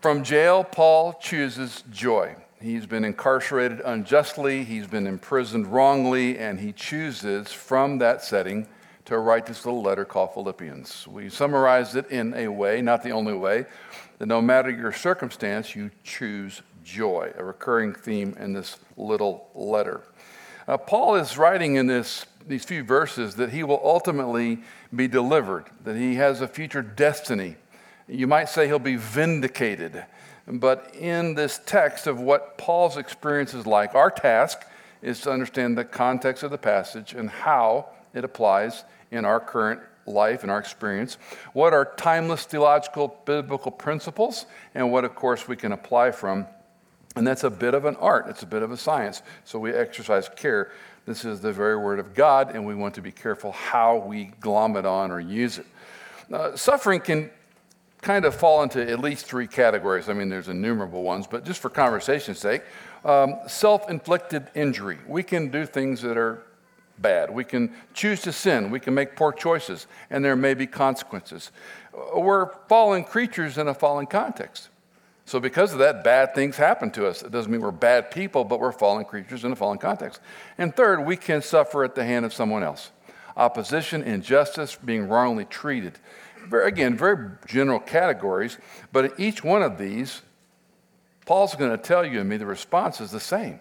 From jail, Paul chooses joy. He's been incarcerated unjustly, he's been imprisoned wrongly, and he chooses from that setting to write this little letter called Philippians. We summarize it in a way, not the only way, that no matter your circumstance, you choose joy, a recurring theme in this little letter. Uh, Paul is writing in this, these few verses that he will ultimately be delivered, that he has a future destiny. You might say he'll be vindicated. But in this text of what Paul's experience is like, our task is to understand the context of the passage and how it applies in our current life and our experience, what are timeless theological biblical principles, and what, of course, we can apply from. And that's a bit of an art, it's a bit of a science. So we exercise care. This is the very word of God, and we want to be careful how we glom it on or use it. Uh, suffering can kind of fall into at least three categories. I mean, there's innumerable ones, but just for conversation's sake, um, self inflicted injury. We can do things that are bad. We can choose to sin. We can make poor choices, and there may be consequences. We're fallen creatures in a fallen context. So, because of that, bad things happen to us. It doesn't mean we're bad people, but we're fallen creatures in a fallen context. And third, we can suffer at the hand of someone else. Opposition, injustice, being wrongly treated. Very, again, very general categories, but in each one of these, Paul's going to tell you and me the response is the same.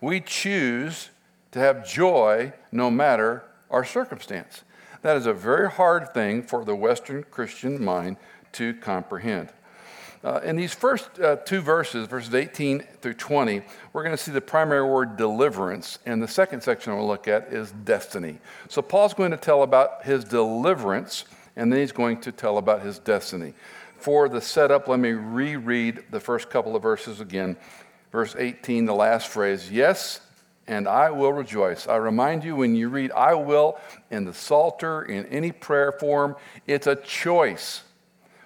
We choose to have joy no matter our circumstance. That is a very hard thing for the Western Christian mind to comprehend. Uh, in these first uh, two verses, verses 18 through 20, we're going to see the primary word deliverance, and the second section we'll look at is destiny. So Paul's going to tell about his deliverance, and then he's going to tell about his destiny. For the setup, let me reread the first couple of verses again. Verse 18, the last phrase Yes, and I will rejoice. I remind you when you read I will in the Psalter, in any prayer form, it's a choice.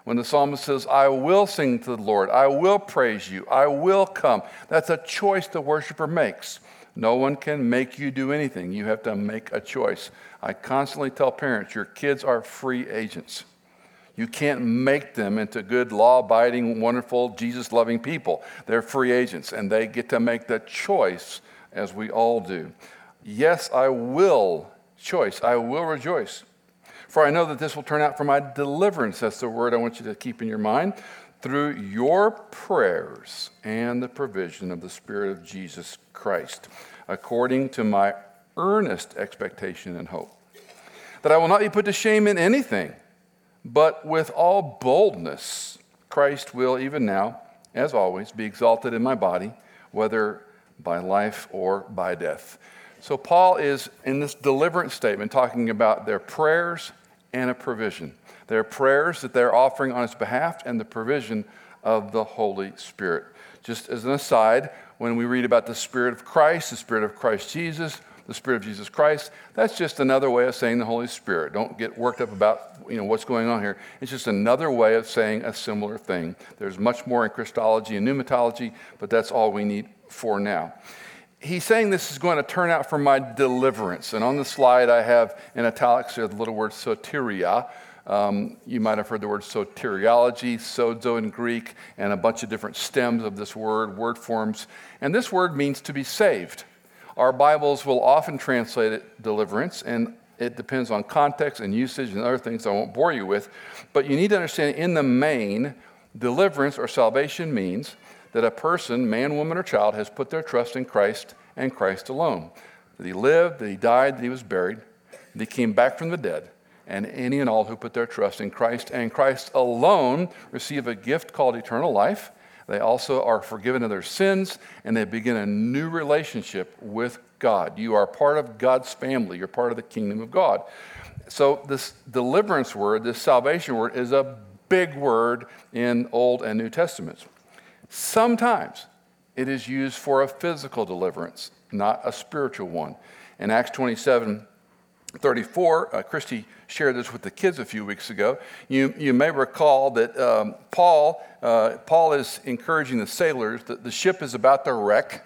When the psalmist says, I will sing to the Lord, I will praise you, I will come, that's a choice the worshiper makes. No one can make you do anything. You have to make a choice. I constantly tell parents, your kids are free agents. You can't make them into good, law abiding, wonderful, Jesus loving people. They're free agents, and they get to make the choice as we all do. Yes, I will choice. I will rejoice. For I know that this will turn out for my deliverance. That's the word I want you to keep in your mind. Through your prayers and the provision of the Spirit of Jesus Christ, according to my earnest expectation and hope. That I will not be put to shame in anything, but with all boldness, Christ will, even now, as always, be exalted in my body, whether by life or by death. So, Paul is in this deliverance statement talking about their prayers and a provision. Their prayers that they're offering on his behalf and the provision of the Holy Spirit. Just as an aside, when we read about the Spirit of Christ, the Spirit of Christ Jesus, the Spirit of Jesus Christ, that's just another way of saying the Holy Spirit. Don't get worked up about you know, what's going on here. It's just another way of saying a similar thing. There's much more in Christology and pneumatology, but that's all we need for now. He's saying this is going to turn out for my deliverance. And on the slide, I have in italics the little word soteria. Um, you might have heard the word soteriology, sozo in Greek, and a bunch of different stems of this word, word forms. And this word means to be saved. Our Bibles will often translate it deliverance, and it depends on context and usage and other things I won't bore you with. But you need to understand in the main, deliverance or salvation means that a person, man, woman, or child, has put their trust in Christ and Christ alone. That he lived, that he died, that he was buried, that he came back from the dead. And any and all who put their trust in Christ and Christ alone receive a gift called eternal life. They also are forgiven of their sins and they begin a new relationship with God. You are part of God's family, you're part of the kingdom of God. So, this deliverance word, this salvation word, is a big word in Old and New Testaments. Sometimes it is used for a physical deliverance, not a spiritual one. In Acts 27 34, uh, Christy shared this with the kids a few weeks ago. You, you may recall that um, Paul, uh, Paul is encouraging the sailors that the ship is about to wreck.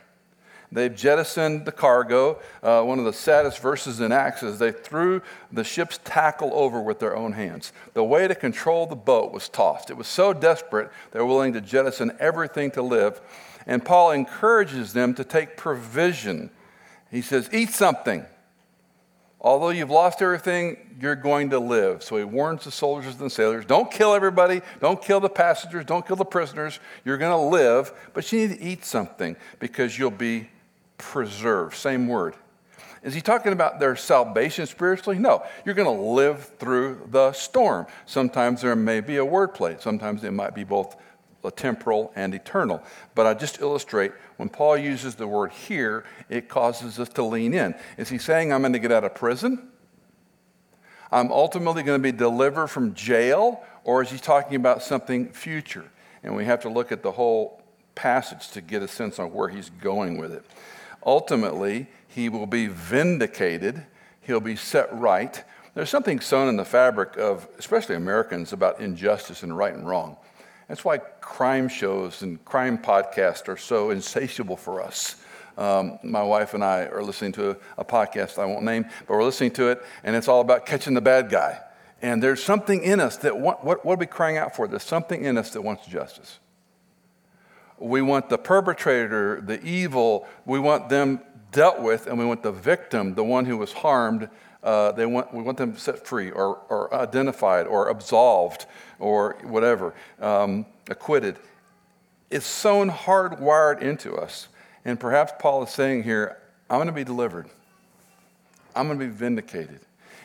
They've jettisoned the cargo. Uh, one of the saddest verses in Acts is they threw the ship's tackle over with their own hands. The way to control the boat was tossed. It was so desperate, they're willing to jettison everything to live. And Paul encourages them to take provision. He says, Eat something. Although you've lost everything, you're going to live. So he warns the soldiers and the sailors don't kill everybody, don't kill the passengers, don't kill the prisoners. You're going to live, but you need to eat something because you'll be preserved. Same word. Is he talking about their salvation spiritually? No. You're going to live through the storm. Sometimes there may be a word play, sometimes it might be both temporal and eternal. But I just illustrate when Paul uses the word here, it causes us to lean in. Is he saying, I'm going to get out of prison? I'm ultimately going to be delivered from jail? Or is he talking about something future? And we have to look at the whole passage to get a sense on where he's going with it. Ultimately, he will be vindicated, he'll be set right. There's something sewn in the fabric of, especially Americans, about injustice and right and wrong. That's why crime shows and crime podcasts are so insatiable for us. Um, my wife and I are listening to a, a, podcast I won't name, but we're listening to it, and it's all about catching the bad guy. And there's something in us that want, what, what are we crying out for? There's something in us that wants justice. We want the perpetrator, the evil, we want them dealt with, and we want the victim, the one who was harmed, uh, they want, we want them set free or, or identified or absolved or whatever, um, acquitted. It's sewn hardwired into us. And perhaps Paul is saying here, I'm going to be delivered, I'm going to be vindicated.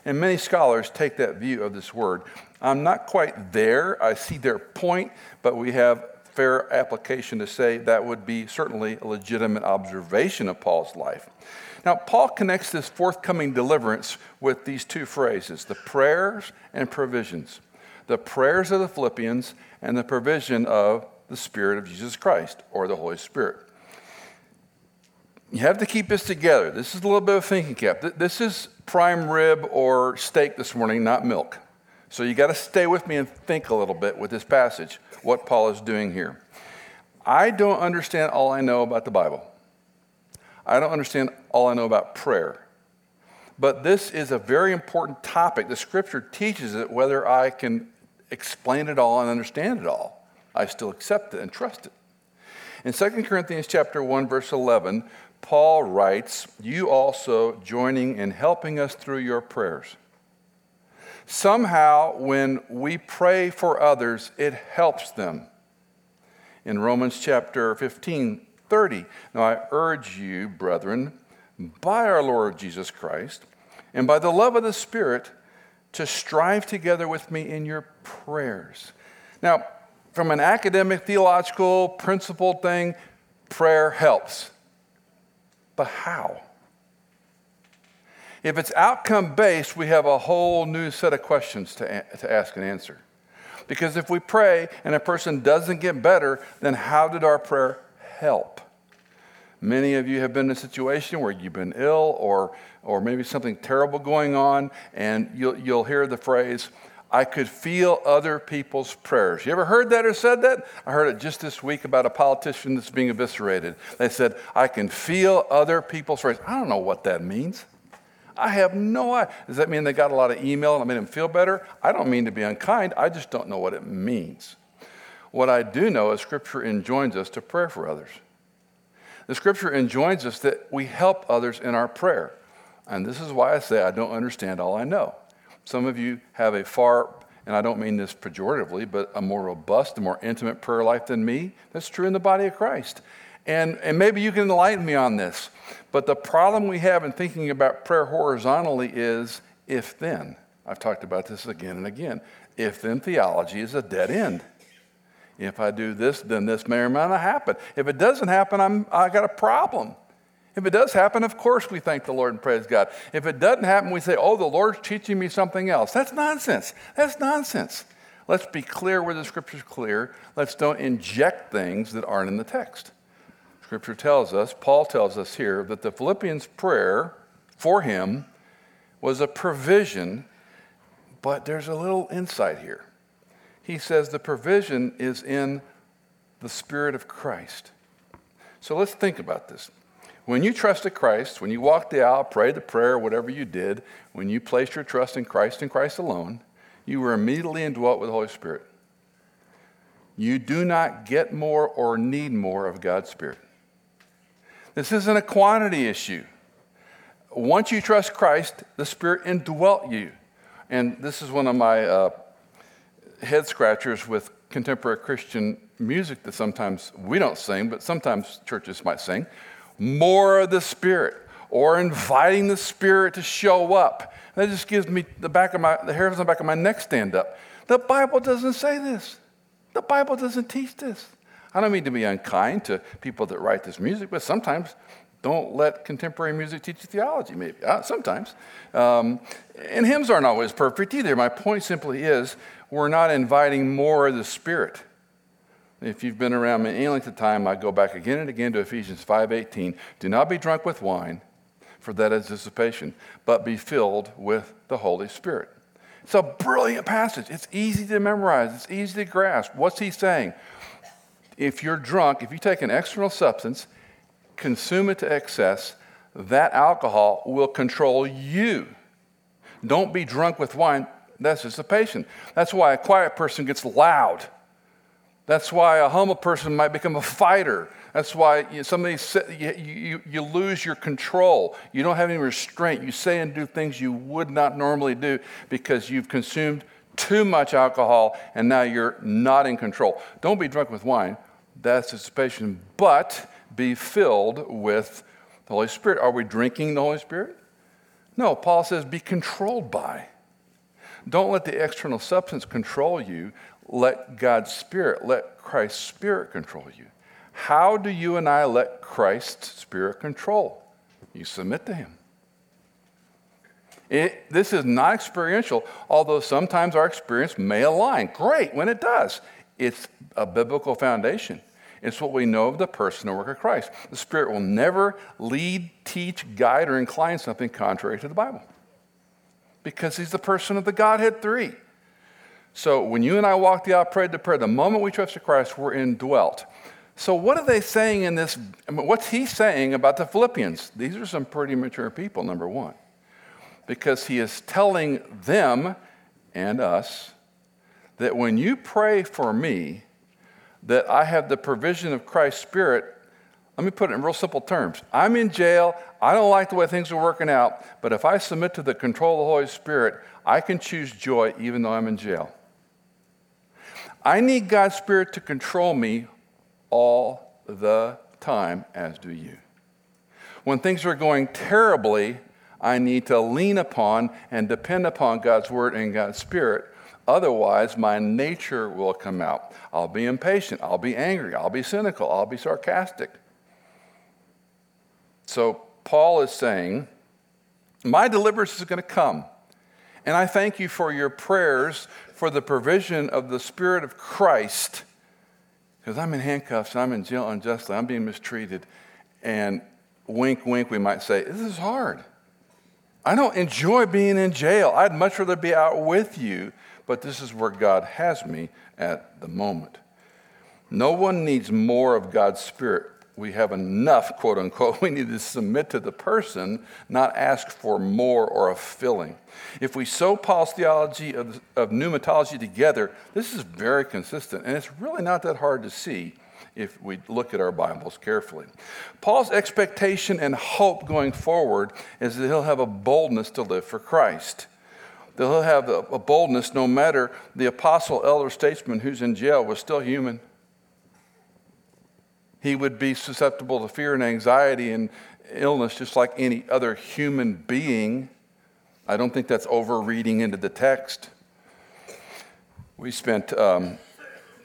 And many scholars take that view of this word. I'm not quite there. I see their point, but we have fair application to say that would be certainly a legitimate observation of Paul's life. Now, Paul connects this forthcoming deliverance with these two phrases the prayers and provisions. The prayers of the Philippians and the provision of the Spirit of Jesus Christ or the Holy Spirit. You have to keep this together. This is a little bit of thinking cap. This is prime rib or steak this morning, not milk. So you got to stay with me and think a little bit with this passage, what Paul is doing here. I don't understand all I know about the Bible. I don't understand all I know about prayer. But this is a very important topic. The scripture teaches it whether I can explain it all and understand it all. I still accept it and trust it. In 2 Corinthians chapter 1 verse 11, Paul writes, "You also joining in helping us through your prayers." Somehow when we pray for others, it helps them. In Romans chapter 15, 30. Now I urge you, brethren, by our Lord Jesus Christ, and by the love of the Spirit, to strive together with me in your prayers. Now, from an academic, theological, principled thing, prayer helps. But how? If it's outcome based, we have a whole new set of questions to, to ask and answer. Because if we pray and a person doesn't get better, then how did our prayer help. Many of you have been in a situation where you've been ill or, or maybe something terrible going on, and you'll, you'll hear the phrase, I could feel other people's prayers. You ever heard that or said that? I heard it just this week about a politician that's being eviscerated. They said, I can feel other people's prayers. I don't know what that means. I have no idea. Does that mean they got a lot of email and it made them feel better? I don't mean to be unkind. I just don't know what it means. What I do know is Scripture enjoins us to pray for others. The Scripture enjoins us that we help others in our prayer. And this is why I say I don't understand all I know. Some of you have a far, and I don't mean this pejoratively, but a more robust, a more intimate prayer life than me. That's true in the body of Christ. And, and maybe you can enlighten me on this. But the problem we have in thinking about prayer horizontally is if then. I've talked about this again and again. If then theology is a dead end. If I do this, then this may or may not happen. If it doesn't happen, I'm, I got a problem. If it does happen, of course we thank the Lord and praise God. If it doesn't happen, we say, oh, the Lord's teaching me something else. That's nonsense. That's nonsense. Let's be clear where the scripture's clear. Let's don't inject things that aren't in the text. Scripture tells us, Paul tells us here, that the Philippians' prayer for him was a provision, but there's a little insight here he says the provision is in the Spirit of Christ. So let's think about this. When you trusted Christ, when you walked the aisle, prayed the prayer, whatever you did, when you placed your trust in Christ and Christ alone, you were immediately indwelt with the Holy Spirit. You do not get more or need more of God's Spirit. This isn't a quantity issue. Once you trust Christ, the Spirit indwelt you. And this is one of my uh, head scratchers with contemporary Christian music that sometimes we don't sing, but sometimes churches might sing. More of the Spirit, or inviting the Spirit to show up. That just gives me the back of my the hairs on the back of my neck stand up. The Bible doesn't say this. The Bible doesn't teach this. I don't mean to be unkind to people that write this music, but sometimes don't let contemporary music teach you theology, maybe. Uh, sometimes. Um, and hymns aren't always perfect either. My point simply is we're not inviting more of the Spirit. If you've been around me any length of time, I go back again and again to Ephesians 5:18. Do not be drunk with wine, for that is dissipation, but be filled with the Holy Spirit. It's a brilliant passage. It's easy to memorize, it's easy to grasp. What's he saying? if you're drunk, if you take an external substance, consume it to excess, that alcohol will control you. Don't be drunk with wine. That's dissipation. That's why a quiet person gets loud. That's why a humble person might become a fighter. That's why you, somebody you, you, you lose your control. You don't have any restraint. You say and do things you would not normally do because you've consumed too much alcohol and now you're not in control. Don't be drunk with wine. That's dissipation. But be filled with the Holy Spirit. Are we drinking the Holy Spirit? No, Paul says be controlled by. Don't let the external substance control you. Let God's Spirit, let Christ's Spirit control you. How do you and I let Christ's Spirit control? You submit to Him. It, this is not experiential, although sometimes our experience may align. Great when it does. It's a biblical foundation. It's what we know of the person and work of Christ. The Spirit will never lead, teach, guide, or incline something contrary to the Bible because He's the person of the Godhead three. So when you and I walk the aisle, prayed the prayer, the moment we trusted Christ, we're indwelt. So what are they saying in this? I mean, what's he saying about the Philippians? These are some pretty mature people, number one because he is telling them and us that when you pray for me, that I have the provision of Christ's Spirit. Let me put it in real simple terms. I'm in jail. I don't like the way things are working out, but if I submit to the control of the Holy Spirit, I can choose joy even though I'm in jail. I need God's Spirit to control me all the time, as do you. When things are going terribly, I need to lean upon and depend upon God's word and God's spirit. Otherwise, my nature will come out. I'll be impatient. I'll be angry. I'll be cynical. I'll be sarcastic. So, Paul is saying, My deliverance is going to come. And I thank you for your prayers for the provision of the Spirit of Christ. Because I'm in handcuffs, I'm in jail unjustly, I'm being mistreated. And wink, wink, we might say, This is hard. I don't enjoy being in jail. I'd much rather be out with you, but this is where God has me at the moment. No one needs more of God's Spirit. We have enough, quote unquote. We need to submit to the person, not ask for more or a filling. If we sew Paul's theology of, of pneumatology together, this is very consistent, and it's really not that hard to see if we look at our Bibles carefully. Paul's expectation and hope going forward is that he'll have a boldness to live for Christ. That he'll have a boldness no matter the apostle, elder, statesman who's in jail was still human. He would be susceptible to fear and anxiety and illness just like any other human being. I don't think that's over reading into the text. We spent um,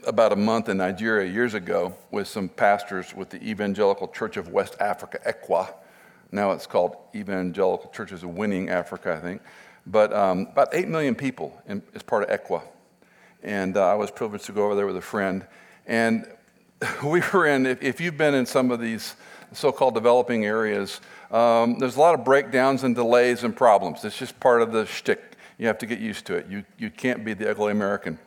about a month in Nigeria years ago with some pastors with the Evangelical Church of West Africa, ECWA. Now it's called Evangelical Churches of Winning Africa, I think. But um, about 8 million people in, as part of ECWA. And uh, I was privileged to go over there with a friend. And we were in, if, if you've been in some of these so called developing areas, um, there's a lot of breakdowns and delays and problems. It's just part of the shtick. You have to get used to it. You, you can't be the ugly American.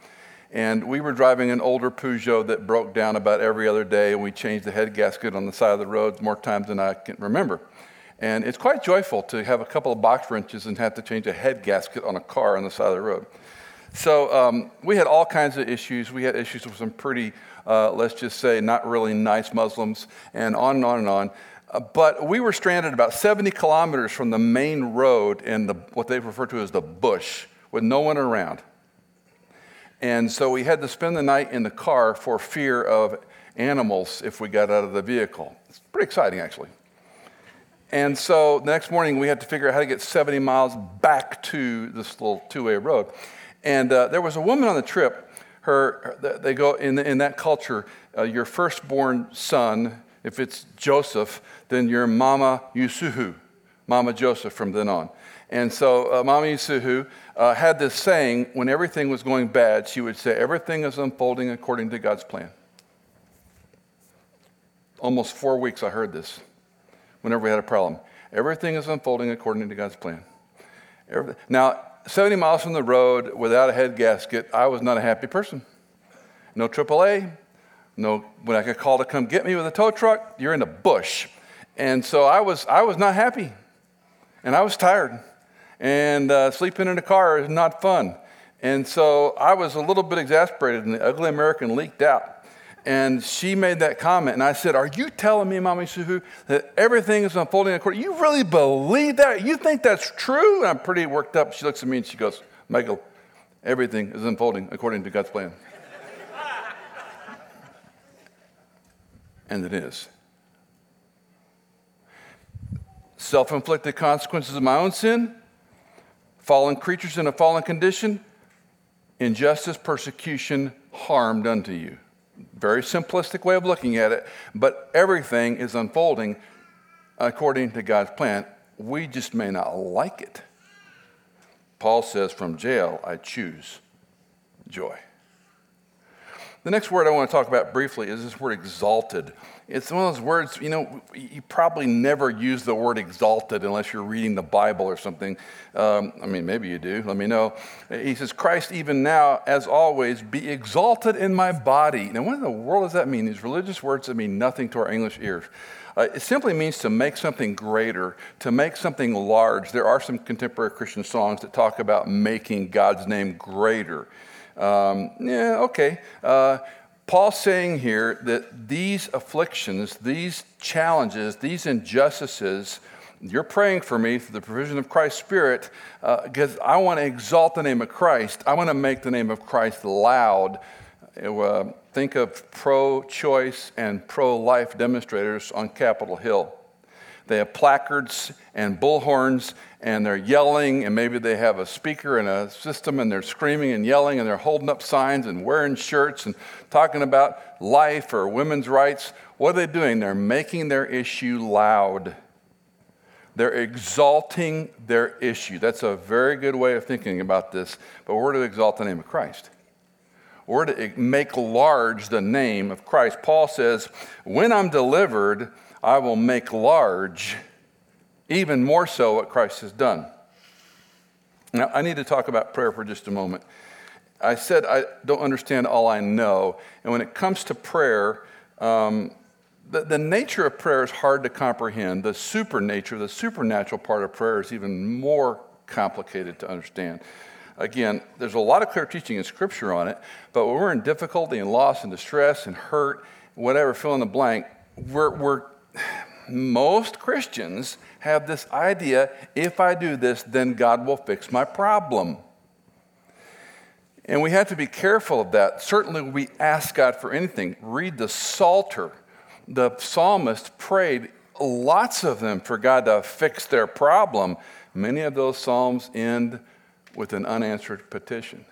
And we were driving an older Peugeot that broke down about every other day, and we changed the head gasket on the side of the road more times than I can remember. And it's quite joyful to have a couple of box wrenches and have to change a head gasket on a car on the side of the road. So um, we had all kinds of issues. We had issues with some pretty, uh, let's just say, not really nice Muslims, and on and on and on. Uh, but we were stranded about 70 kilometers from the main road in the, what they refer to as the bush, with no one around. And so we had to spend the night in the car for fear of animals if we got out of the vehicle. It's pretty exciting, actually. And so the next morning, we had to figure out how to get 70 miles back to this little two way road. And uh, there was a woman on the trip. Her, they go in, in that culture, uh, your firstborn son, if it's Joseph, then your Mama Yusufu, Mama Joseph from then on. And so uh, Mama Yusufu uh, had this saying when everything was going bad, she would say, Everything is unfolding according to God's plan. Almost four weeks I heard this whenever we had a problem. Everything is unfolding according to God's plan. Now, 70 miles from the road without a head gasket, I was not a happy person. No AAA, no, when I could call to come get me with a tow truck, you're in the bush. And so I was, I was not happy. And I was tired. And uh, sleeping in a car is not fun. And so I was a little bit exasperated, and the ugly American leaked out. And she made that comment, and I said, Are you telling me, Mommy Suhu, that everything is unfolding according? You really believe that? You think that's true? And I'm pretty worked up. She looks at me and she goes, Michael, everything is unfolding according to God's plan. and it is. Self inflicted consequences of my own sin, fallen creatures in a fallen condition, injustice, persecution, harm done to you. Very simplistic way of looking at it, but everything is unfolding according to God's plan. We just may not like it. Paul says, From jail, I choose joy. The next word I want to talk about briefly is this word exalted. It's one of those words, you know, you probably never use the word exalted unless you're reading the Bible or something. Um, I mean, maybe you do. Let me know. He says, Christ, even now, as always, be exalted in my body. Now, what in the world does that mean? These religious words that mean nothing to our English ears. Uh, it simply means to make something greater, to make something large. There are some contemporary Christian songs that talk about making God's name greater. Um, yeah, okay. Uh, Paul's saying here that these afflictions, these challenges, these injustices, you're praying for me for the provision of Christ's Spirit because uh, I want to exalt the name of Christ. I want to make the name of Christ loud. Uh, think of pro choice and pro life demonstrators on Capitol Hill. They have placards and bullhorns and they're yelling, and maybe they have a speaker and a system, and they're screaming and yelling, and they're holding up signs and wearing shirts and talking about life or women's rights. What are they doing? They're making their issue loud. They're exalting their issue. That's a very good way of thinking about this, but we're to exalt the name of Christ. We're to make large the name of Christ. Paul says, When I'm delivered, I will make large even more so what Christ has done. Now, I need to talk about prayer for just a moment. I said I don't understand all I know. And when it comes to prayer, um, the, the nature of prayer is hard to comprehend. The super nature, the supernatural part of prayer is even more complicated to understand. Again, there's a lot of clear teaching in Scripture on it, but when we're in difficulty and loss and distress and hurt, whatever, fill in the blank, we're, we're most Christians have this idea if I do this, then God will fix my problem. And we have to be careful of that. Certainly, we ask God for anything. Read the Psalter. The psalmist prayed, lots of them, for God to fix their problem. Many of those psalms end with an unanswered petition.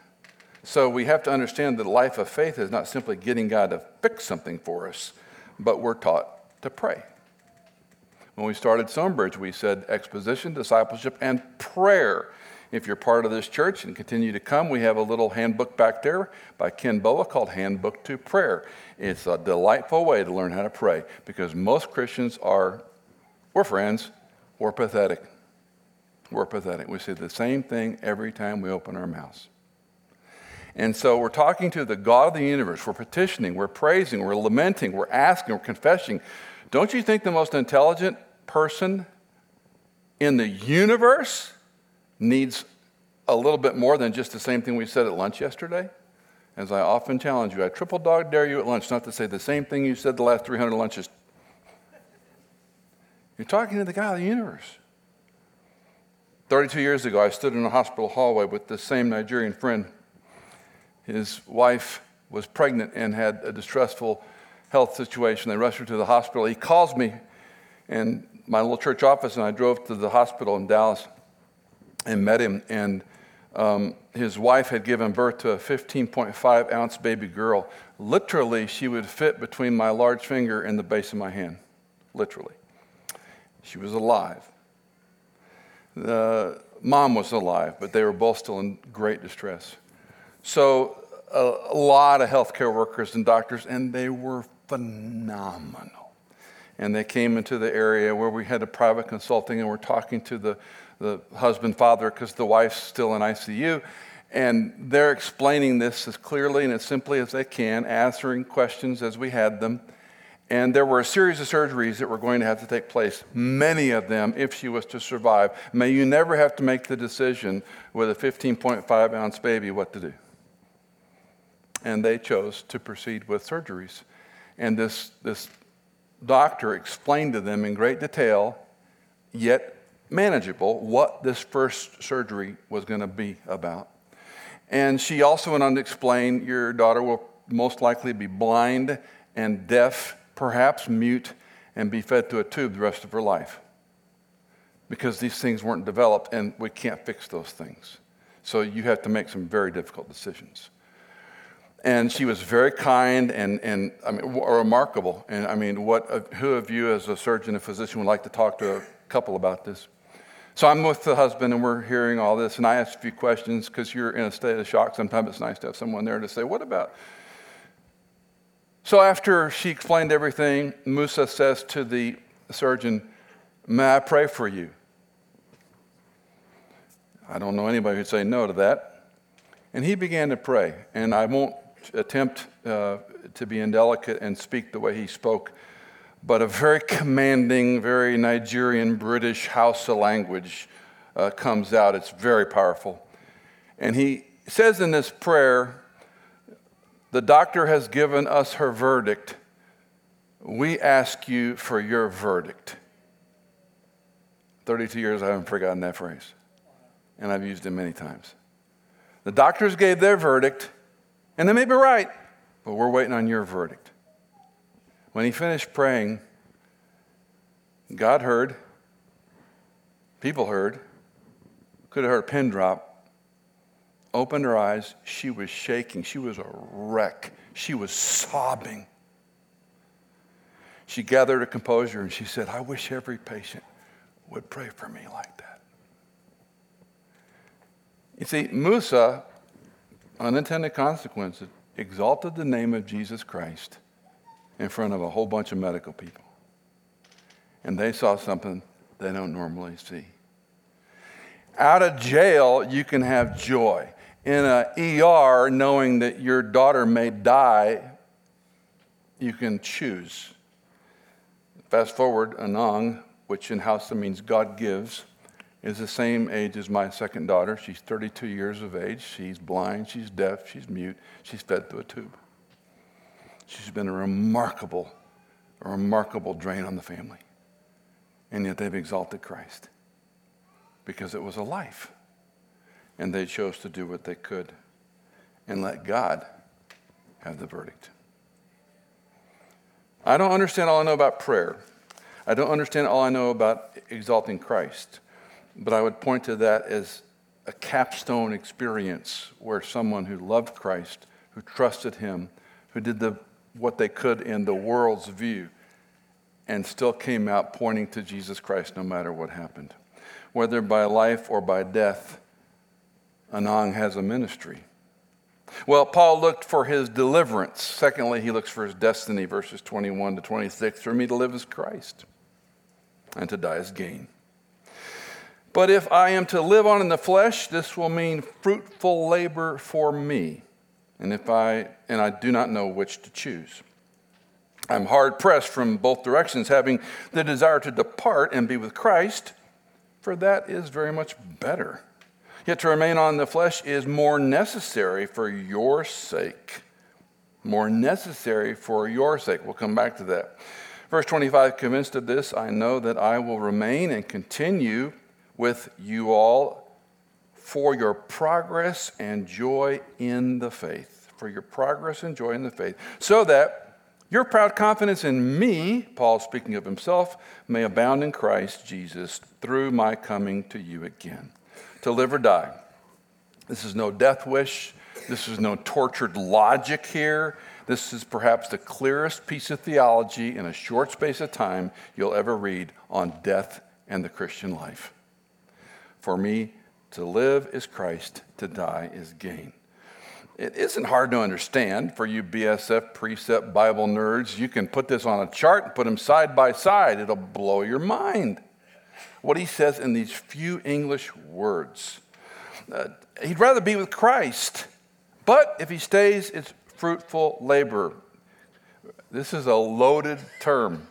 So we have to understand that life of faith is not simply getting God to fix something for us, but we're taught to pray. When we started Stonebridge, we said exposition, discipleship, and prayer. If you're part of this church and continue to come, we have a little handbook back there by Ken Boa called Handbook to Prayer. It's a delightful way to learn how to pray because most Christians are, we're friends, we're pathetic. We're pathetic. We say the same thing every time we open our mouths. And so we're talking to the God of the universe. We're petitioning, we're praising, we're lamenting, we're asking, we're confessing. Don't you think the most intelligent person in the universe needs a little bit more than just the same thing we said at lunch yesterday? As I often challenge you, I triple dog dare you at lunch not to say the same thing you said the last 300 lunches. You're talking to the God of the universe. 32 years ago, I stood in a hospital hallway with the same Nigerian friend. His wife was pregnant and had a distressful health situation. They rushed her to the hospital. He calls me in my little church office, and I drove to the hospital in Dallas and met him. And um, his wife had given birth to a 15.5 ounce baby girl. Literally, she would fit between my large finger and the base of my hand. Literally. She was alive. The mom was alive, but they were both still in great distress. So, a, a lot of healthcare workers and doctors, and they were phenomenal. And they came into the area where we had a private consulting, and we're talking to the, the husband, father, because the wife's still in ICU. And they're explaining this as clearly and as simply as they can, answering questions as we had them. And there were a series of surgeries that were going to have to take place, many of them, if she was to survive. May you never have to make the decision with a 15.5 ounce baby what to do. And they chose to proceed with surgeries. And this, this doctor explained to them in great detail, yet manageable, what this first surgery was going to be about. And she also went on to explain your daughter will most likely be blind and deaf perhaps mute, and be fed through a tube the rest of her life. Because these things weren't developed and we can't fix those things. So you have to make some very difficult decisions. And she was very kind and, and I mean, remarkable. And I mean, what, uh, who of you as a surgeon and physician would like to talk to a couple about this? So I'm with the husband and we're hearing all this, and I ask a few questions because you're in a state of shock. Sometimes it's nice to have someone there to say, What about so after she explained everything, Musa says to the surgeon, May I pray for you? I don't know anybody who'd say no to that. And he began to pray. And I won't attempt uh, to be indelicate and speak the way he spoke, but a very commanding, very Nigerian British Hausa language uh, comes out. It's very powerful. And he says in this prayer, the doctor has given us her verdict. We ask you for your verdict. 32 years, I haven't forgotten that phrase. And I've used it many times. The doctors gave their verdict, and they may be right, but we're waiting on your verdict. When he finished praying, God heard, people heard, could have heard a pin drop opened her eyes. She was shaking. She was a wreck. She was sobbing. She gathered her composure and she said, I wish every patient would pray for me like that. You see, Musa, unintended consequences, exalted the name of Jesus Christ in front of a whole bunch of medical people. And they saw something they don't normally see. Out of jail, you can have joy in an ER knowing that your daughter may die, you can choose. Fast forward, Anang, which in Hausa means God gives, is the same age as my second daughter. She's 32 years of age. She's blind, she's deaf, she's mute, she's fed through a tube. She's been a remarkable, a remarkable drain on the family. And yet they've exalted Christ because it was a life and they chose to do what they could and let God have the verdict. I don't understand all I know about prayer. I don't understand all I know about exalting Christ, but I would point to that as a capstone experience where someone who loved Christ, who trusted Him, who did the, what they could in the world's view, and still came out pointing to Jesus Christ no matter what happened. Whether by life or by death, Anang has a ministry. Well, Paul looked for his deliverance. Secondly, he looks for his destiny, verses 21 to 26. For me to live as Christ, and to die as gain. But if I am to live on in the flesh, this will mean fruitful labor for me. and if I and I do not know which to choose. I'm hard pressed from both directions, having the desire to depart and be with Christ, for that is very much better. Yet to remain on the flesh is more necessary for your sake. More necessary for your sake. We'll come back to that. Verse 25 Convinced of this, I know that I will remain and continue with you all for your progress and joy in the faith. For your progress and joy in the faith. So that your proud confidence in me, Paul speaking of himself, may abound in Christ Jesus through my coming to you again. To live or die. This is no death wish. This is no tortured logic here. This is perhaps the clearest piece of theology in a short space of time you'll ever read on death and the Christian life. For me, to live is Christ, to die is gain. It isn't hard to understand for you BSF precept Bible nerds. You can put this on a chart and put them side by side, it'll blow your mind. What he says in these few English words. Uh, he'd rather be with Christ, but if he stays, it's fruitful labor. This is a loaded term.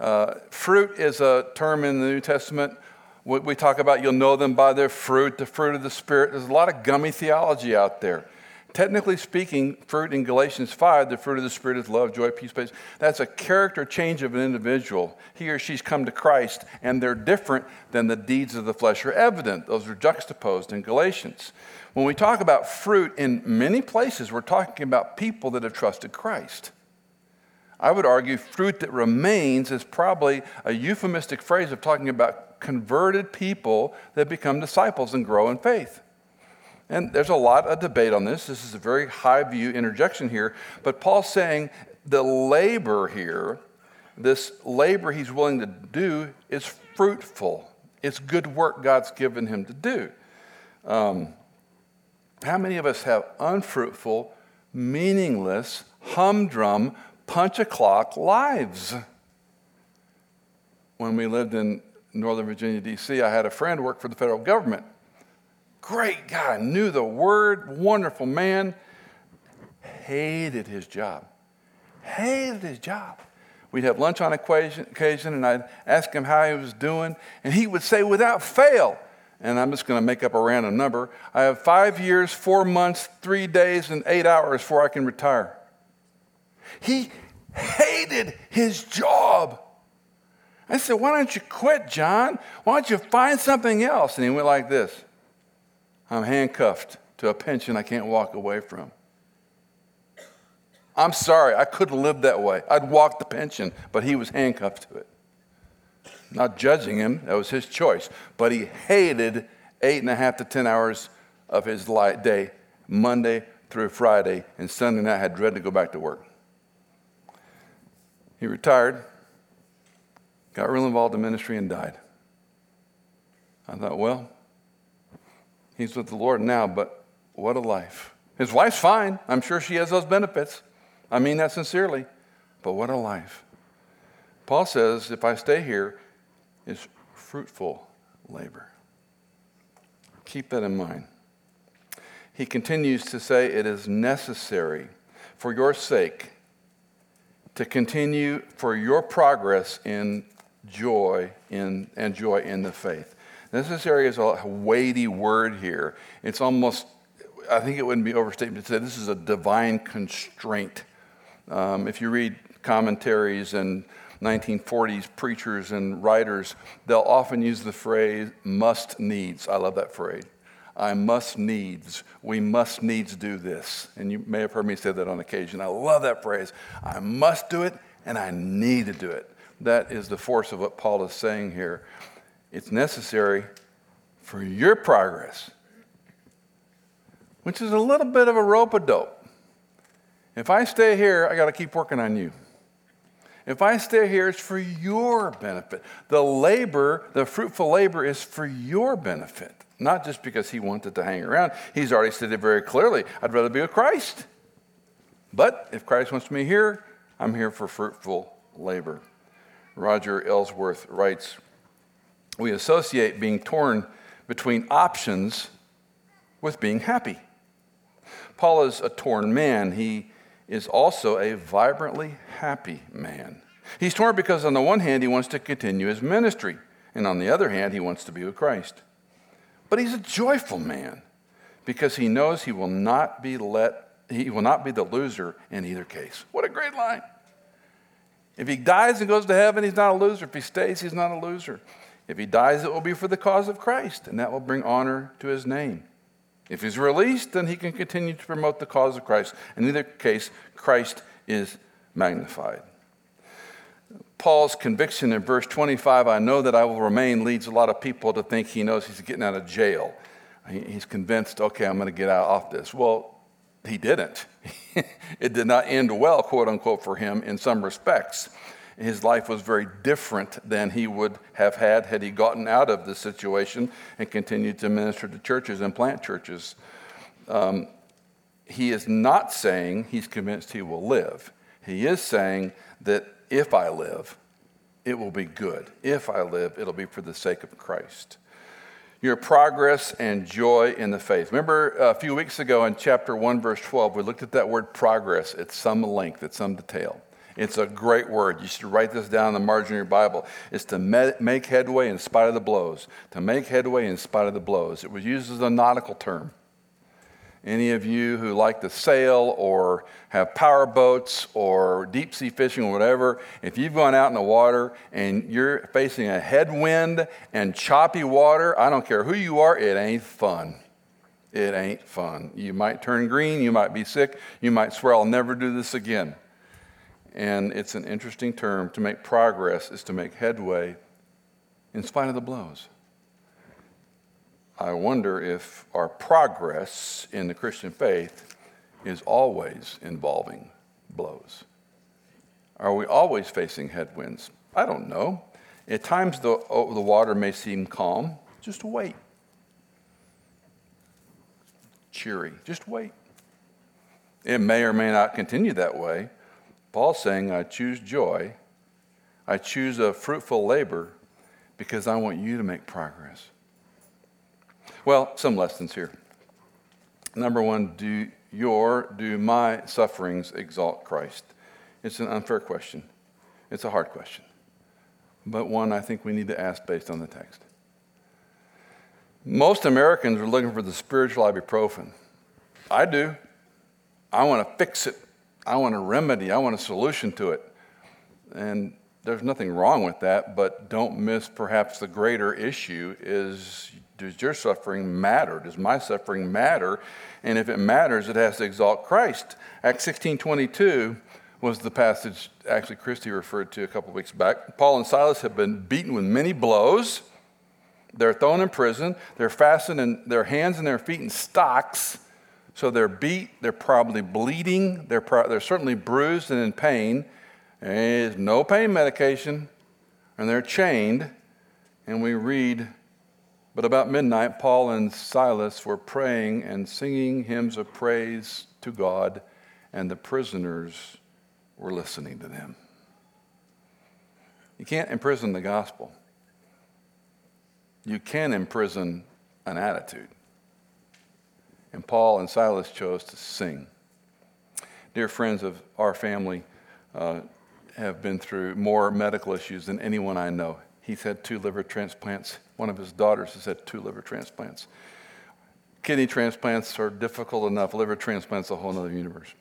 Uh, fruit is a term in the New Testament. We talk about you'll know them by their fruit, the fruit of the Spirit. There's a lot of gummy theology out there. Technically speaking, fruit in Galatians 5, the fruit of the Spirit is love, joy, peace, patience. That's a character change of an individual. He or she's come to Christ, and they're different than the deeds of the flesh are evident. Those are juxtaposed in Galatians. When we talk about fruit in many places, we're talking about people that have trusted Christ. I would argue fruit that remains is probably a euphemistic phrase of talking about converted people that become disciples and grow in faith. And there's a lot of debate on this. This is a very high view interjection here. But Paul's saying the labor here, this labor he's willing to do, is fruitful. It's good work God's given him to do. Um, how many of us have unfruitful, meaningless, humdrum, punch a clock lives? When we lived in Northern Virginia, D.C., I had a friend work for the federal government. Great guy, knew the word, wonderful man. Hated his job. Hated his job. We'd have lunch on occasion, and I'd ask him how he was doing, and he would say without fail, and I'm just going to make up a random number I have five years, four months, three days, and eight hours before I can retire. He hated his job. I said, Why don't you quit, John? Why don't you find something else? And he went like this I'm handcuffed to a pension I can't walk away from. I'm sorry, I couldn't live that way. I'd walk the pension, but he was handcuffed to it. Not judging him, that was his choice. But he hated eight and a half to 10 hours of his day, Monday through Friday, and Sunday night had dread to go back to work. He retired, got real involved in ministry, and died. I thought, well, He's with the Lord now, but what a life. His wife's fine. I'm sure she has those benefits. I mean that sincerely. But what a life. Paul says, if I stay here, it's fruitful labor. Keep that in mind. He continues to say, it is necessary for your sake to continue for your progress in joy in, and joy in the faith. Necessary is a weighty word here. It's almost, I think it wouldn't be overstatement to say this is a divine constraint. Um, if you read commentaries and 1940s preachers and writers, they'll often use the phrase must needs. I love that phrase. I must needs, we must needs do this. And you may have heard me say that on occasion. I love that phrase. I must do it and I need to do it. That is the force of what Paul is saying here. It's necessary for your progress, which is a little bit of a rope a dope. If I stay here, I got to keep working on you. If I stay here, it's for your benefit. The labor, the fruitful labor, is for your benefit, not just because he wanted to hang around. He's already it very clearly I'd rather be with Christ. But if Christ wants me here, I'm here for fruitful labor. Roger Ellsworth writes we associate being torn between options with being happy. Paul is a torn man. He is also a vibrantly happy man. He's torn because, on the one hand, he wants to continue his ministry, and on the other hand, he wants to be with Christ. But he's a joyful man because he knows he will not be let he will not be the loser in either case. What a great line. If he dies and goes to heaven, he's not a loser. If he stays, he's not a loser. If he dies, it will be for the cause of Christ, and that will bring honor to his name. If he's released, then he can continue to promote the cause of Christ. In either case, Christ is magnified. Paul's conviction in verse 25, I know that I will remain, leads a lot of people to think he knows he's getting out of jail. He's convinced, okay, I'm going to get out off this. Well, he didn't. it did not end well, quote unquote, for him in some respects. His life was very different than he would have had had he gotten out of the situation and continued to minister to churches and plant churches. Um, he is not saying he's convinced he will live. He is saying that if I live, it will be good. If I live, it'll be for the sake of Christ. Your progress and joy in the faith. Remember uh, a few weeks ago in chapter 1, verse 12, we looked at that word progress at some length, at some detail. It's a great word. You should write this down in the margin of your Bible. It's to make headway in spite of the blows. To make headway in spite of the blows. It was used as a nautical term. Any of you who like to sail or have power boats or deep sea fishing or whatever, if you've gone out in the water and you're facing a headwind and choppy water, I don't care who you are, it ain't fun. It ain't fun. You might turn green, you might be sick, you might swear, I'll never do this again. And it's an interesting term. To make progress is to make headway in spite of the blows. I wonder if our progress in the Christian faith is always involving blows. Are we always facing headwinds? I don't know. At times, the, oh, the water may seem calm. Just wait. Cheery. Just wait. It may or may not continue that way. Paul's saying, I choose joy. I choose a fruitful labor because I want you to make progress. Well, some lessons here. Number one, do your, do my sufferings exalt Christ? It's an unfair question. It's a hard question, but one I think we need to ask based on the text. Most Americans are looking for the spiritual ibuprofen. I do. I want to fix it. I want a remedy, I want a solution to it. And there's nothing wrong with that, but don't miss perhaps the greater issue is does your suffering matter? Does my suffering matter? And if it matters, it has to exalt Christ. Acts 16 22 was the passage actually Christy referred to a couple weeks back. Paul and Silas have been beaten with many blows. They're thrown in prison. They're fastened in their hands and their feet in stocks. So they're beat, they're probably bleeding, they're, pro- they're certainly bruised and in pain. There's no pain medication, and they're chained. And we read, but about midnight, Paul and Silas were praying and singing hymns of praise to God, and the prisoners were listening to them. You can't imprison the gospel. You can imprison an attitude. And Paul and Silas chose to sing. Dear friends of our family uh, have been through more medical issues than anyone I know. He's had two liver transplants. One of his daughters has had two liver transplants. Kidney transplants are difficult enough, liver transplants, a whole other universe.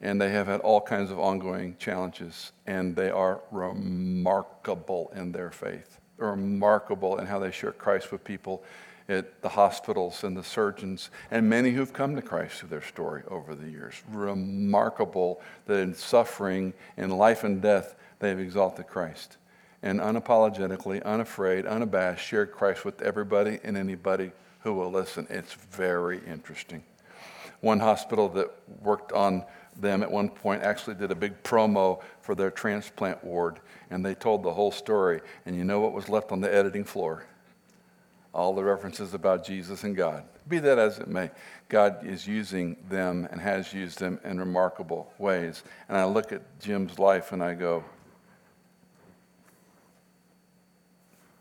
And they have had all kinds of ongoing challenges, and they are remarkable in their faith, remarkable in how they share Christ with people at the hospitals and the surgeons, and many who've come to Christ through their story over the years. Remarkable that in suffering, in life and death, they've exalted Christ. And unapologetically, unafraid, unabashed, shared Christ with everybody and anybody who will listen. It's very interesting. One hospital that worked on them at one point actually did a big promo for their transplant ward, and they told the whole story. And you know what was left on the editing floor? All the references about Jesus and God. Be that as it may, God is using them and has used them in remarkable ways. And I look at Jim's life and I go,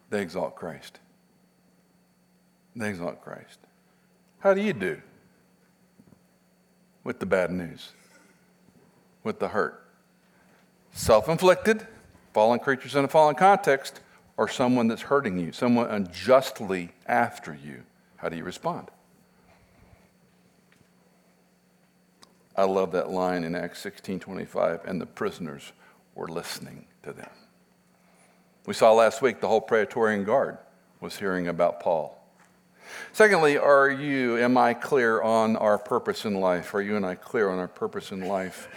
they exalt Christ. They exalt Christ. How do you do? with the bad news, with the hurt? Self inflicted, fallen creatures in a fallen context, or someone that's hurting you, someone unjustly after you? How do you respond? I love that line in Acts 16:25 and the prisoners were listening to them. We saw last week the whole Praetorian Guard was hearing about Paul. Secondly, are you, am I clear on our purpose in life? Are you and I clear on our purpose in life?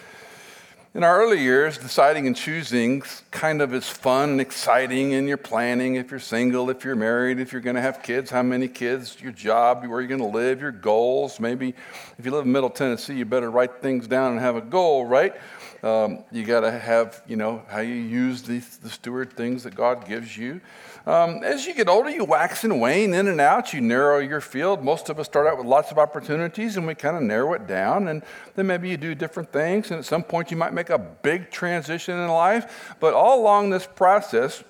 In our early years, deciding and choosing kind of is fun and exciting, and you're planning if you're single, if you're married, if you're going to have kids, how many kids, your job, where you're going to live, your goals. Maybe if you live in Middle Tennessee, you better write things down and have a goal, right? Um, you got to have, you know, how you use the, the steward things that God gives you. Um, as you get older, you wax and wane in and out. You narrow your field. Most of us start out with lots of opportunities and we kind of narrow it down. And then maybe you do different things. And at some point, you might make a big transition in life. But all along this process,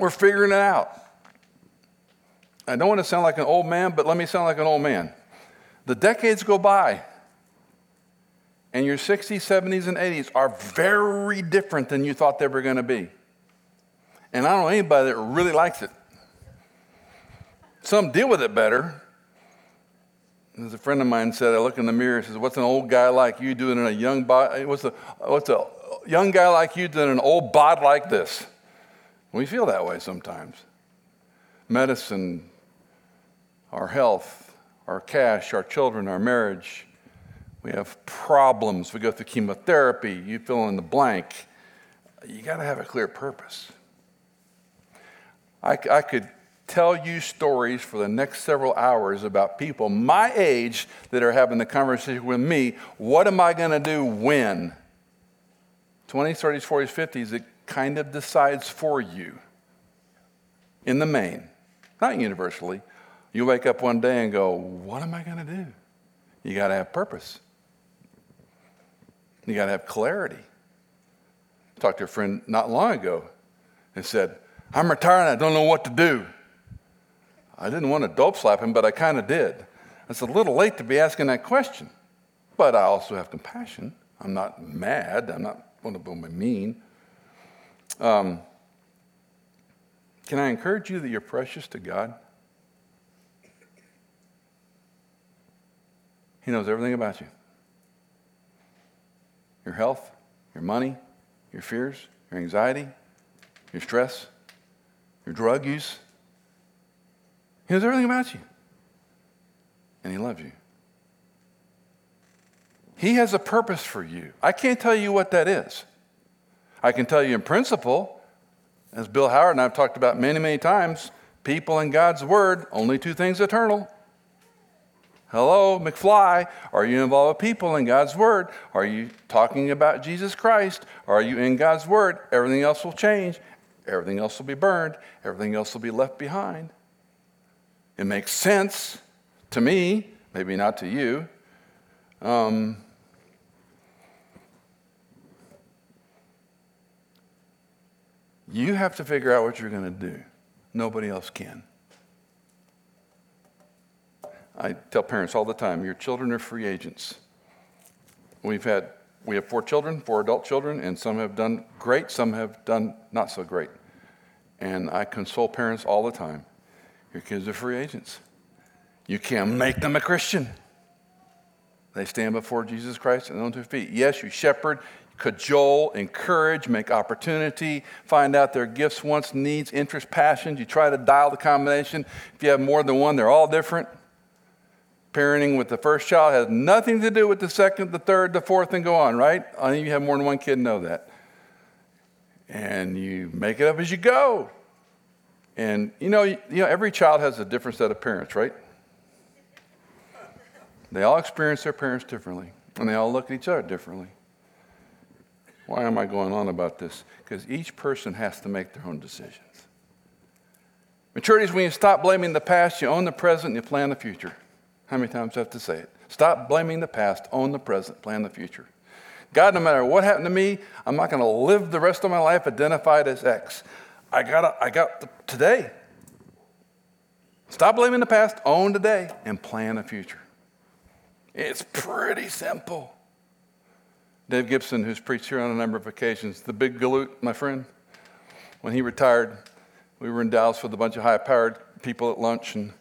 we're figuring it out. I don't want to sound like an old man, but let me sound like an old man. The decades go by, and your 60s, 70s, and 80s are very different than you thought they were going to be. And I don't know anybody that really likes it. Some deal with it better. As a friend of mine said, I look in the mirror and says, What's an old guy like you doing in a young body? What's a, what's a young guy like you doing in an old bod like this? We feel that way sometimes. Medicine, our health, our cash, our children, our marriage. We have problems. We go through chemotherapy. You fill in the blank. You got to have a clear purpose. I, I could tell you stories for the next several hours about people my age that are having the conversation with me. What am I going to do when? 20s, 30s, 40s, 50s, it kind of decides for you in the main, not universally. You wake up one day and go, What am I going to do? You got to have purpose, you got to have clarity. I talked to a friend not long ago and said, I'm retired I don't know what to do. I didn't want to dope slap him, but I kind of did. It's a little late to be asking that question, but I also have compassion. I'm not mad. I'm not going to be mean. Um, can I encourage you that you're precious to God? He knows everything about you your health, your money, your fears, your anxiety, your stress your drug use. He knows everything about you. And He loves you. He has a purpose for you. I can't tell you what that is. I can tell you in principle, as Bill Howard and I have talked about many, many times, people and God's Word, only two things eternal. Hello, McFly. Are you involved with people in God's Word? Are you talking about Jesus Christ? Are you in God's Word? Everything else will change. Everything else will be burned, everything else will be left behind. It makes sense to me, maybe not to you. Um, you have to figure out what you're going to do. Nobody else can. I tell parents all the time your children are free agents. We've had we have four children, four adult children, and some have done great, some have done not so great. And I console parents all the time. Your kids are free agents. You can't make them a Christian. They stand before Jesus Christ and on their feet. Yes, you shepherd, cajole, encourage, make opportunity, find out their gifts, wants, needs, interests, passions. You try to dial the combination. If you have more than one, they're all different parenting with the first child has nothing to do with the second, the third, the fourth, and go on, right? Any of you have more than one kid know that. And you make it up as you go. And you know, you know, every child has a different set of parents, right? They all experience their parents differently, and they all look at each other differently. Why am I going on about this? Because each person has to make their own decisions. Maturity is when you stop blaming the past, you own the present, and you plan the future. How many times do I have to say it? Stop blaming the past, own the present, plan the future. God, no matter what happened to me, I'm not going to live the rest of my life identified as X. I got I got today. Stop blaming the past, own today, and plan the future. It's pretty simple. Dave Gibson, who's preached here on a number of occasions, the big galoot, my friend, when he retired, we were in Dallas with a bunch of high powered people at lunch, and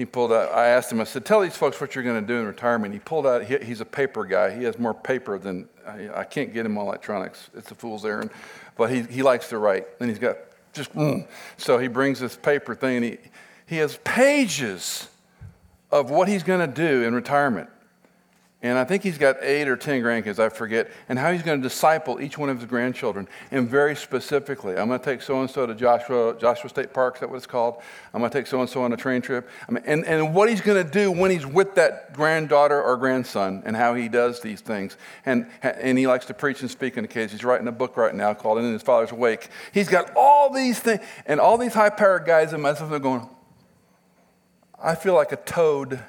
he pulled out, I asked him, I said, Tell these folks what you're going to do in retirement. He pulled out, he, he's a paper guy. He has more paper than, I, I, can't get him on electronics. It's a fool's errand. But he, he likes to write, and he's got just, mm. so he brings this paper thing, he, he has pages of what he's going to do in retirement. And I think he's got eight or 10 grandkids, I forget, and how he's going to disciple each one of his grandchildren. And very specifically, I'm going to take so and so to Joshua, Joshua State Park, is that what it's called? I'm going to take so and so on a train trip. I mean, and, and what he's going to do when he's with that granddaughter or grandson and how he does these things. And, and he likes to preach and speak in the case. He's writing a book right now called In His Father's Wake. He's got all these things, and all these high powered guys and myself are going, I feel like a toad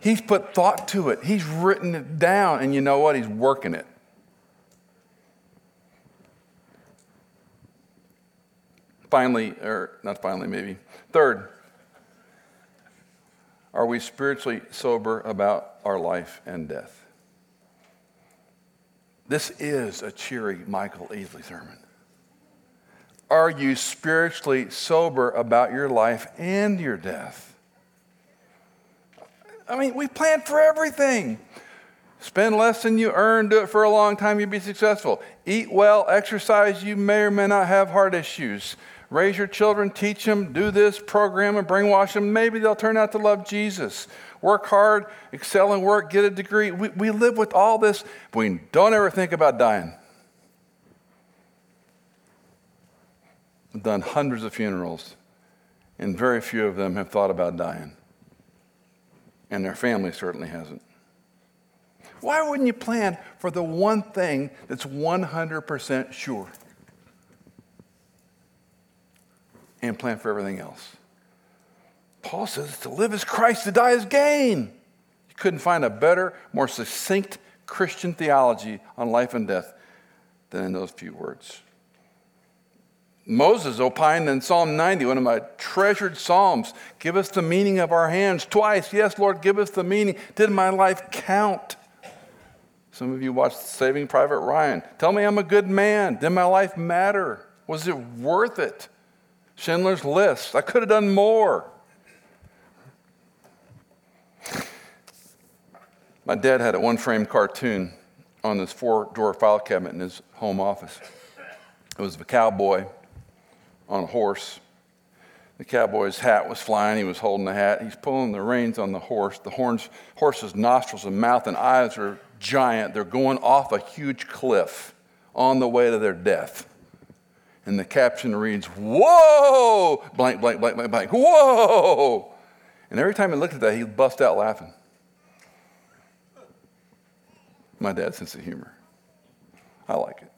He's put thought to it, he's written it down, and you know what? He's working it. Finally, or not finally, maybe. Third, are we spiritually sober about our life and death? This is a cheery Michael Easley sermon. Are you spiritually sober about your life and your death? I mean, we plan for everything. Spend less than you earn, do it for a long time, you'll be successful. Eat well, exercise, you may or may not have heart issues. Raise your children, teach them, do this program and brainwash them. Maybe they'll turn out to love Jesus. Work hard, excel in work, get a degree. We, we live with all this, but we don't ever think about dying. I've done hundreds of funerals, and very few of them have thought about dying and their family certainly hasn't. Why wouldn't you plan for the one thing that's 100% sure? And plan for everything else. Paul says to live as Christ, to die as gain. You couldn't find a better, more succinct Christian theology on life and death than in those few words. Moses opined in Psalm 90, one of my treasured Psalms, give us the meaning of our hands. Twice, yes, Lord, give us the meaning. Did my life count? Some of you watched Saving Private Ryan. Tell me I'm a good man. Did my life matter? Was it worth it? Schindler's List. I could have done more. My dad had a one frame cartoon on this four drawer file cabinet in his home office. It was a cowboy on a horse. The cowboy's hat was flying. He was holding the hat. He's pulling the reins on the horse. The horns, horse's nostrils and mouth and eyes are giant. They're going off a huge cliff on the way to their death. And the caption reads, Whoa! Blank, blank, blank, blank, blank. Whoa! And every time he looked at that, he'd bust out laughing. My dad's sense of humor. I like it.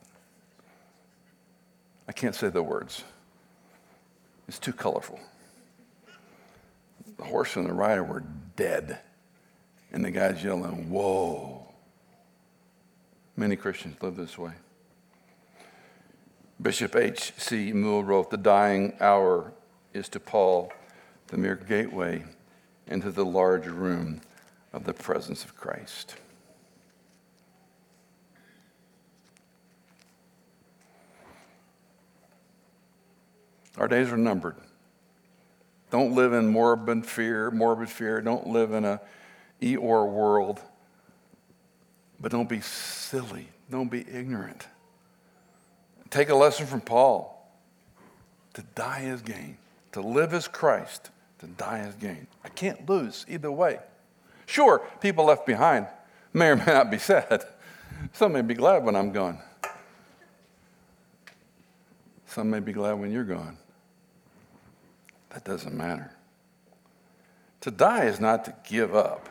I can't say the words. It's too colorful. The horse and the rider were dead. And the guy's yelling, Whoa. Many Christians live this way. Bishop H.C. Moule wrote, The dying hour is to Paul the mere gateway into the large room of the presence of Christ. Our days are numbered. Don't live in morbid fear, morbid fear. Don't live in a Eeyore world. But don't be silly. Don't be ignorant. Take a lesson from Paul. To die is gain. To live is Christ. To die is gain. I can't lose either way. Sure, people left behind may or may not be sad. Some may be glad when I'm gone. Some may be glad when you're gone. That doesn't matter. To die is not to give up,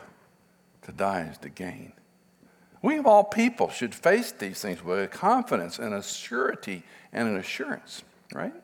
to die is to gain. We of all people should face these things with confidence and a surety and an assurance, right?